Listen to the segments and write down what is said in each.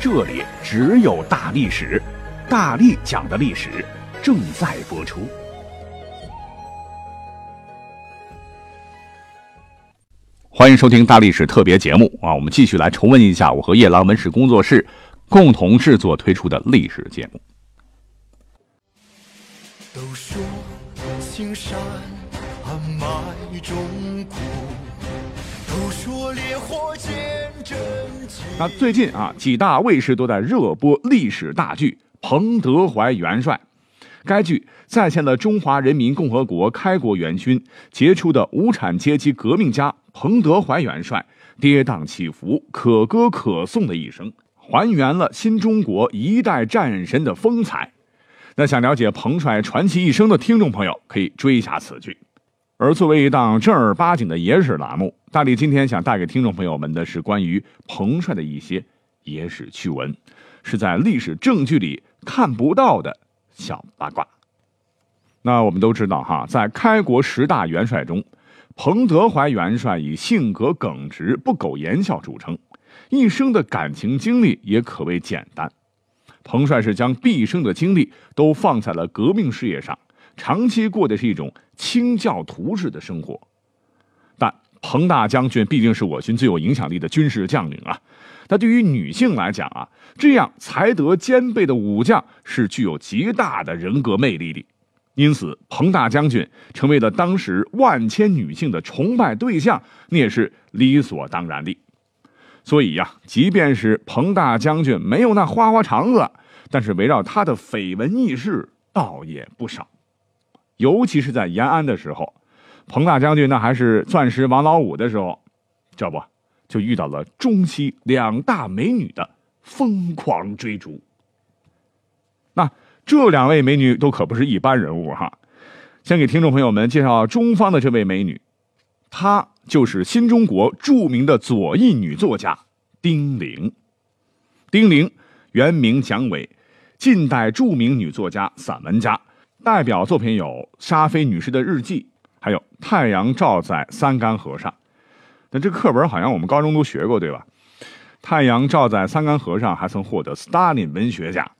这里只有大历史，大力讲的历史正在播出。欢迎收听大历史特别节目啊！我们继续来重温一下我和夜郎文史工作室共同制作推出的历史节目。都说青山埋忠骨，那最近啊，几大卫视都在热播历史大剧《彭德怀元帅》。该剧再现了中华人民共和国开国元勋、杰出的无产阶级革命家彭德怀元帅跌宕起伏、可歌可颂的一生，还原了新中国一代战神的风采。那想了解彭帅传奇一生的听众朋友，可以追一下此剧。而作为一档正儿八经的野史栏目，大力今天想带给听众朋友们的是关于彭帅的一些野史趣闻，是在历史证据里看不到的小八卦。那我们都知道哈，在开国十大元帅中，彭德怀元帅以性格耿直、不苟言笑著称，一生的感情经历也可谓简单。彭帅是将毕生的精力都放在了革命事业上，长期过的是一种清教徒式的生活。但彭大将军毕竟是我军最有影响力的军事将领啊，那对于女性来讲啊，这样才德兼备的武将是具有极大的人格魅力的。因此，彭大将军成为了当时万千女性的崇拜对象，那也是理所当然的。所以呀，即便是彭大将军没有那花花肠子，但是围绕他的绯闻轶事倒也不少。尤其是在延安的时候，彭大将军那还是钻石王老五的时候，这不就遇到了中西两大美女的疯狂追逐。那这两位美女都可不是一般人物哈。先给听众朋友们介绍中方的这位美女，她就是新中国著名的左翼女作家丁玲。丁玲原名蒋伟，近代著名女作家、散文家，代表作品有沙菲女士的日记，还有《太阳照在三干河上》。那这课本好像我们高中都学过，对吧？《太阳照在三干河上》还曾获得斯大林文学奖。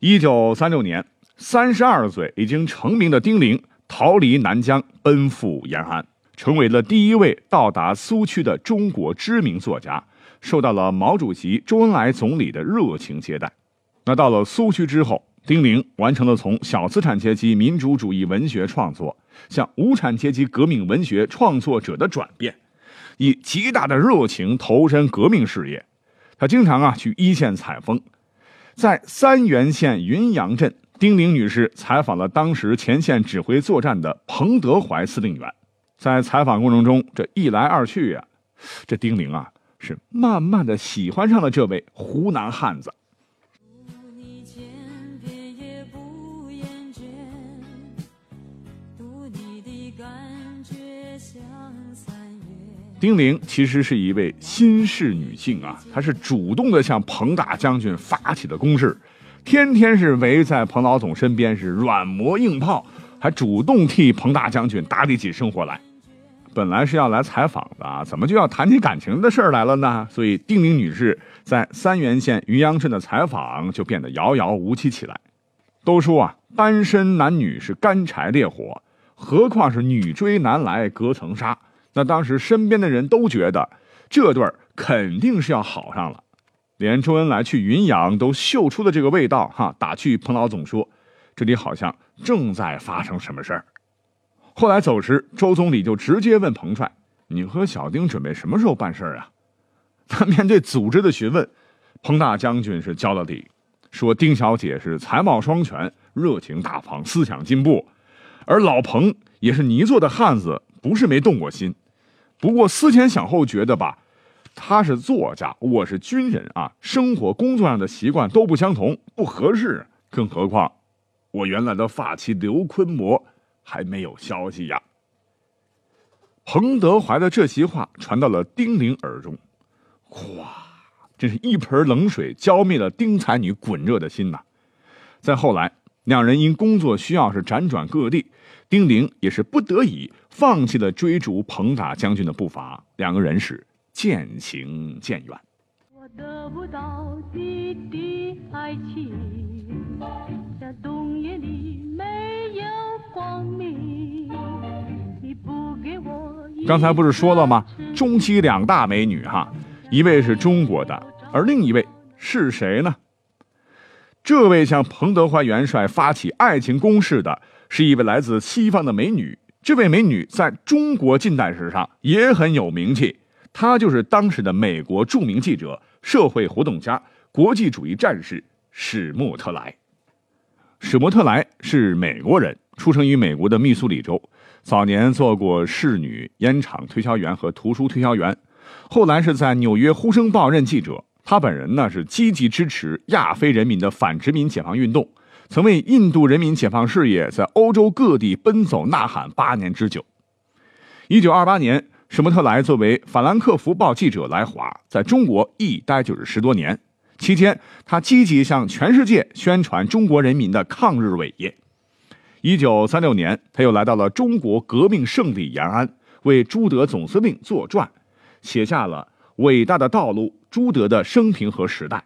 一九三六年，三十二岁已经成名的丁玲逃离南疆，奔赴延安，成为了第一位到达苏区的中国知名作家，受到了毛主席、周恩来总理的热情接待。那到了苏区之后，丁玲完成了从小资产阶级民主主义文学创作向无产阶级革命文学创作者的转变，以极大的热情投身革命事业。他经常啊去一线采风。在三原县云阳镇，丁玲女士采访了当时前线指挥作战的彭德怀司令员。在采访过程中，这一来二去呀，这丁玲啊是慢慢的喜欢上了这位湖南汉子。丁玲其实是一位新式女性啊，她是主动的向彭大将军发起的攻势，天天是围在彭老总身边是软磨硬泡，还主动替彭大将军打理起生活来。本来是要来采访的啊，怎么就要谈起感情的事儿来了呢？所以丁玲女士在三原县云阳镇的采访就变得遥遥无期起来。都说啊，单身男女是干柴烈火，何况是女追男来隔层纱。那当时身边的人都觉得这对儿肯定是要好上了，连周恩来去云阳都嗅出了这个味道哈，打趣彭老总说，这里好像正在发生什么事儿。后来走时，周总理就直接问彭帅：“你和小丁准备什么时候办事儿啊？”他面对组织的询问，彭大将军是交了底，说丁小姐是才貌双全、热情大方、思想进步，而老彭也是泥做的汉子，不是没动过心。不过思前想后，觉得吧，他是作家，我是军人啊，生活工作上的习惯都不相同，不合适。更何况，我原来的发妻刘坤模还没有消息呀。彭德怀的这席话传到了丁玲耳中，哗，真是一盆冷水浇灭了丁才女滚热的心呐。再后来，两人因工作需要是辗转各地，丁玲也是不得已放弃了追逐彭大将军的步伐，两个人是渐行渐远。我得不到你的爱情，在冬夜里没有光明。你不给我刚才不是说了吗？中西两大美女哈，一位是中国的，而另一位是谁呢？这位向彭德怀元帅发起爱情攻势的，是一位来自西方的美女。这位美女在中国近代史上也很有名气，她就是当时的美国著名记者、社会活动家、国际主义战士史莫特莱。史莫特莱是美国人，出生于美国的密苏里州，早年做过侍女、烟厂推销员和图书推销员，后来是在纽约《呼声报》任记者。他本人呢是积极支持亚非人民的反殖民解放运动，曾为印度人民解放事业在欧洲各地奔走呐喊八年之久。一九二八年，史莫特莱作为《法兰克福报》记者来华，在中国一待就是十多年。期间，他积极向全世界宣传中国人民的抗日伟业。一九三六年，他又来到了中国革命圣地延安，为朱德总司令作传，写下了《伟大的道路》《朱德的生平和时代》，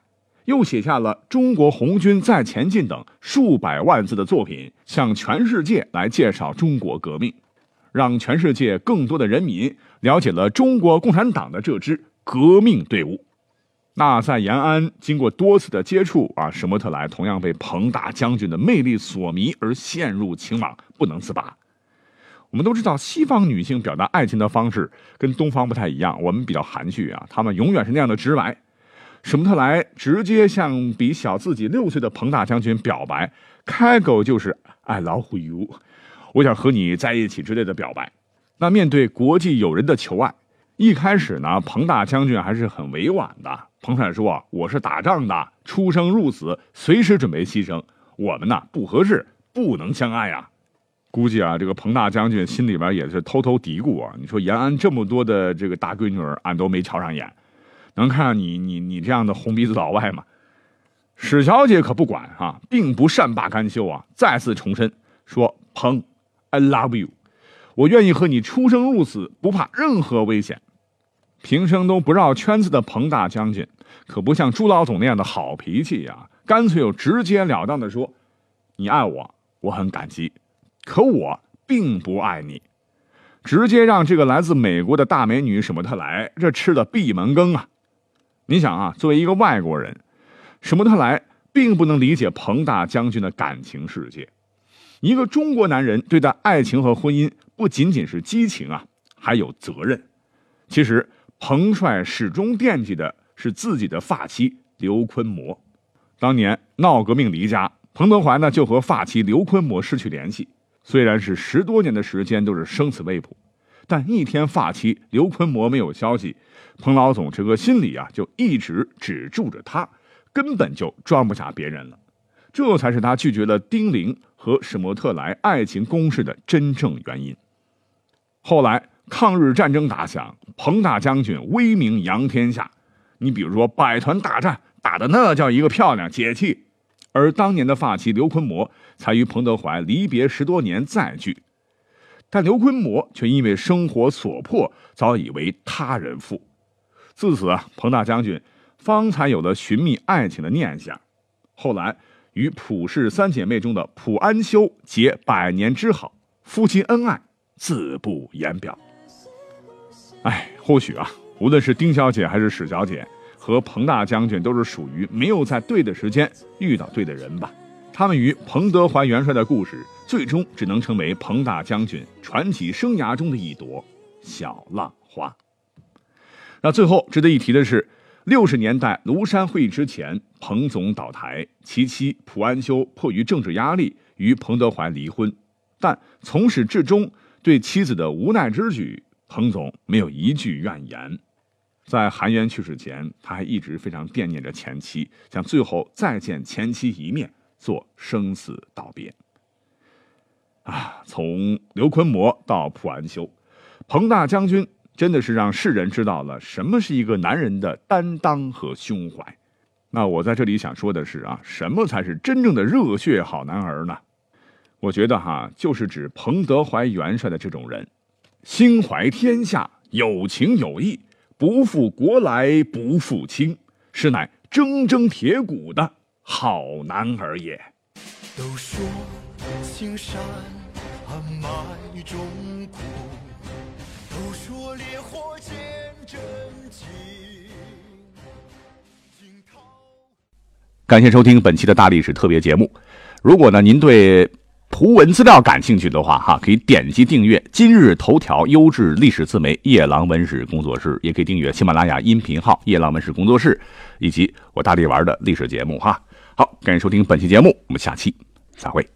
又写下了《中国红军再前进》等数百万字的作品，向全世界来介绍中国革命，让全世界更多的人民了解了中国共产党的这支革命队伍。那在延安经过多次的接触啊，史沫特莱同样被彭大将军的魅力所迷而陷入情网，不能自拔。我们都知道，西方女性表达爱情的方式跟东方不太一样，我们比较含蓄啊，她们永远是那样的直白。史莫特莱直接向比小自己六岁的彭大将军表白，开口就是 “I love you”，我想和你在一起之类的表白。那面对国际友人的求爱，一开始呢，彭大将军还是很委婉的。彭帅说：“我是打仗的，出生入死，随时准备牺牲。我们呢不合适，不能相爱啊。”估计啊，这个彭大将军心里边也是偷偷嘀咕啊。你说延安这么多的这个大闺女儿，俺都没瞧上眼，能看上你你你这样的红鼻子老外吗？史小姐可不管啊，并不善罢甘休啊，再次重申说：“彭，I love you，我愿意和你出生入死，不怕任何危险。”平生都不绕圈子的彭大将军，可不像朱老总那样的好脾气呀、干脆又直截了当的说：“你爱我，我很感激，可我并不爱你。”直接让这个来自美国的大美女史莫特莱这吃了闭门羹啊！你想啊，作为一个外国人，史莫特莱并不能理解彭大将军的感情世界。一个中国男人对待爱情和婚姻，不仅仅是激情啊，还有责任。其实，彭帅始终惦记的是自己的发妻刘坤模。当年闹革命离家，彭德怀呢就和发妻刘坤模失去联系。虽然是十多年的时间都是生死未卜，但一天发妻刘坤模没有消息，彭老总这个心里啊就一直只住着他，根本就装不下别人了。这才是他拒绝了丁玲和史莫特莱爱情攻势的真正原因。后来抗日战争打响，彭大将军威名扬天下。你比如说百团大战打的那叫一个漂亮解气，而当年的发妻刘坤模才与彭德怀离别十多年再聚，但刘坤模却因为生活所迫，早已为他人妇。自此啊，彭大将军方才有了寻觅爱情的念想。后来与蒲氏三姐妹中的蒲安修结百年之好，夫妻恩爱，自不言表。哎，或许啊，无论是丁小姐还是史小姐，和彭大将军都是属于没有在对的时间遇到对的人吧。他们与彭德怀元帅的故事，最终只能成为彭大将军传奇生涯中的一朵小浪花。那最后值得一提的是，六十年代庐山会议之前，彭总倒台，其妻蒲安修迫于政治压力与彭德怀离婚，但从始至终对妻子的无奈之举，彭总没有一句怨言。在韩元去世前，他还一直非常惦念着前妻，想最后再见前妻一面，做生死道别。啊，从刘坤模到蒲安修，彭大将军真的是让世人知道了什么是一个男人的担当和胸怀。那我在这里想说的是啊，什么才是真正的热血好男儿呢？我觉得哈，就是指彭德怀元帅的这种人，心怀天下，有情有义，不负国来不负卿，实乃铮铮铁骨的好男儿也。都说青山埋忠骨，都说烈火见真情。感谢收听本期的大历史特别节目。如果呢您对图文资料感兴趣的话，哈，可以点击订阅今日头条优质历史自媒夜郎文史工作室，也可以订阅喜马拉雅音频号夜郎文史工作室，以及我大力玩的历史节目哈。好，感谢收听本期节目，我们下期再会。